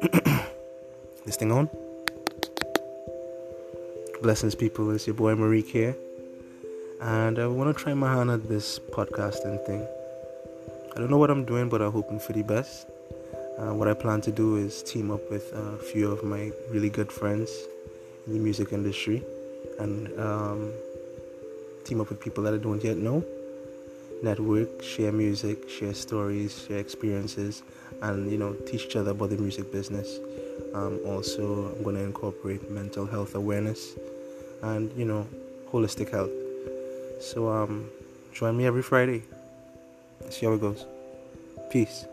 this thing on? Blessings, people. It's your boy Merrique here. And I want to try my hand at this podcasting thing. I don't know what I'm doing, but I'm hoping for the best. Uh, what I plan to do is team up with a few of my really good friends in the music industry and um, team up with people that I don't yet know. Network, share music, share stories, share experiences, and you know, teach each other about the music business. Um, also, I'm going to incorporate mental health awareness and you know, holistic health. So, um, join me every Friday. See how it goes. Peace.